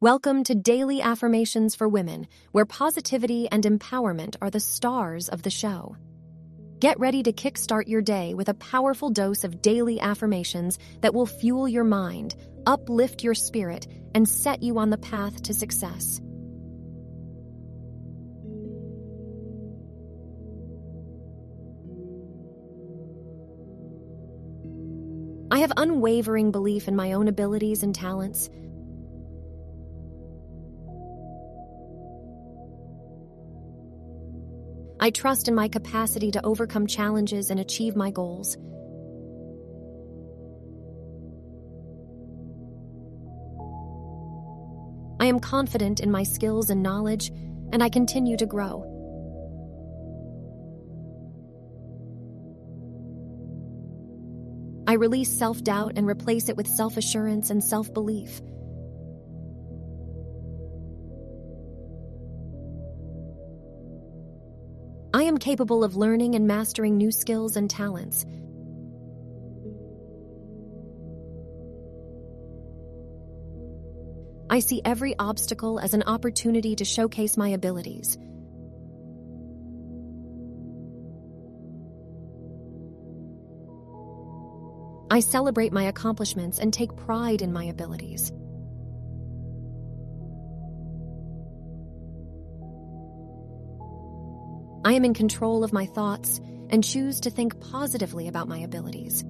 Welcome to Daily Affirmations for Women, where positivity and empowerment are the stars of the show. Get ready to kickstart your day with a powerful dose of daily affirmations that will fuel your mind, uplift your spirit, and set you on the path to success. I have unwavering belief in my own abilities and talents. I trust in my capacity to overcome challenges and achieve my goals. I am confident in my skills and knowledge, and I continue to grow. I release self doubt and replace it with self assurance and self belief. Am capable of learning and mastering new skills and talents. I see every obstacle as an opportunity to showcase my abilities. I celebrate my accomplishments and take pride in my abilities. I am in control of my thoughts and choose to think positively about my abilities.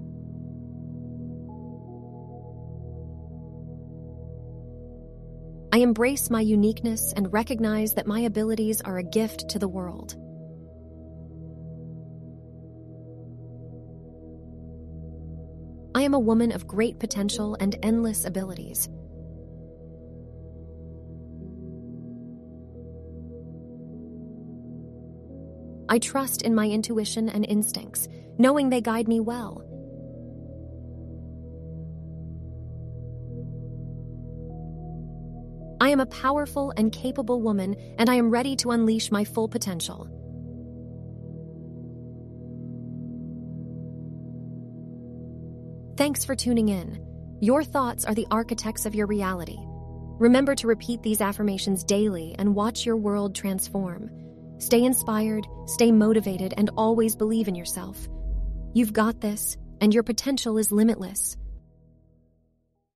I embrace my uniqueness and recognize that my abilities are a gift to the world. I am a woman of great potential and endless abilities. I trust in my intuition and instincts, knowing they guide me well. I am a powerful and capable woman, and I am ready to unleash my full potential. Thanks for tuning in. Your thoughts are the architects of your reality. Remember to repeat these affirmations daily and watch your world transform. Stay inspired, stay motivated, and always believe in yourself. You've got this, and your potential is limitless.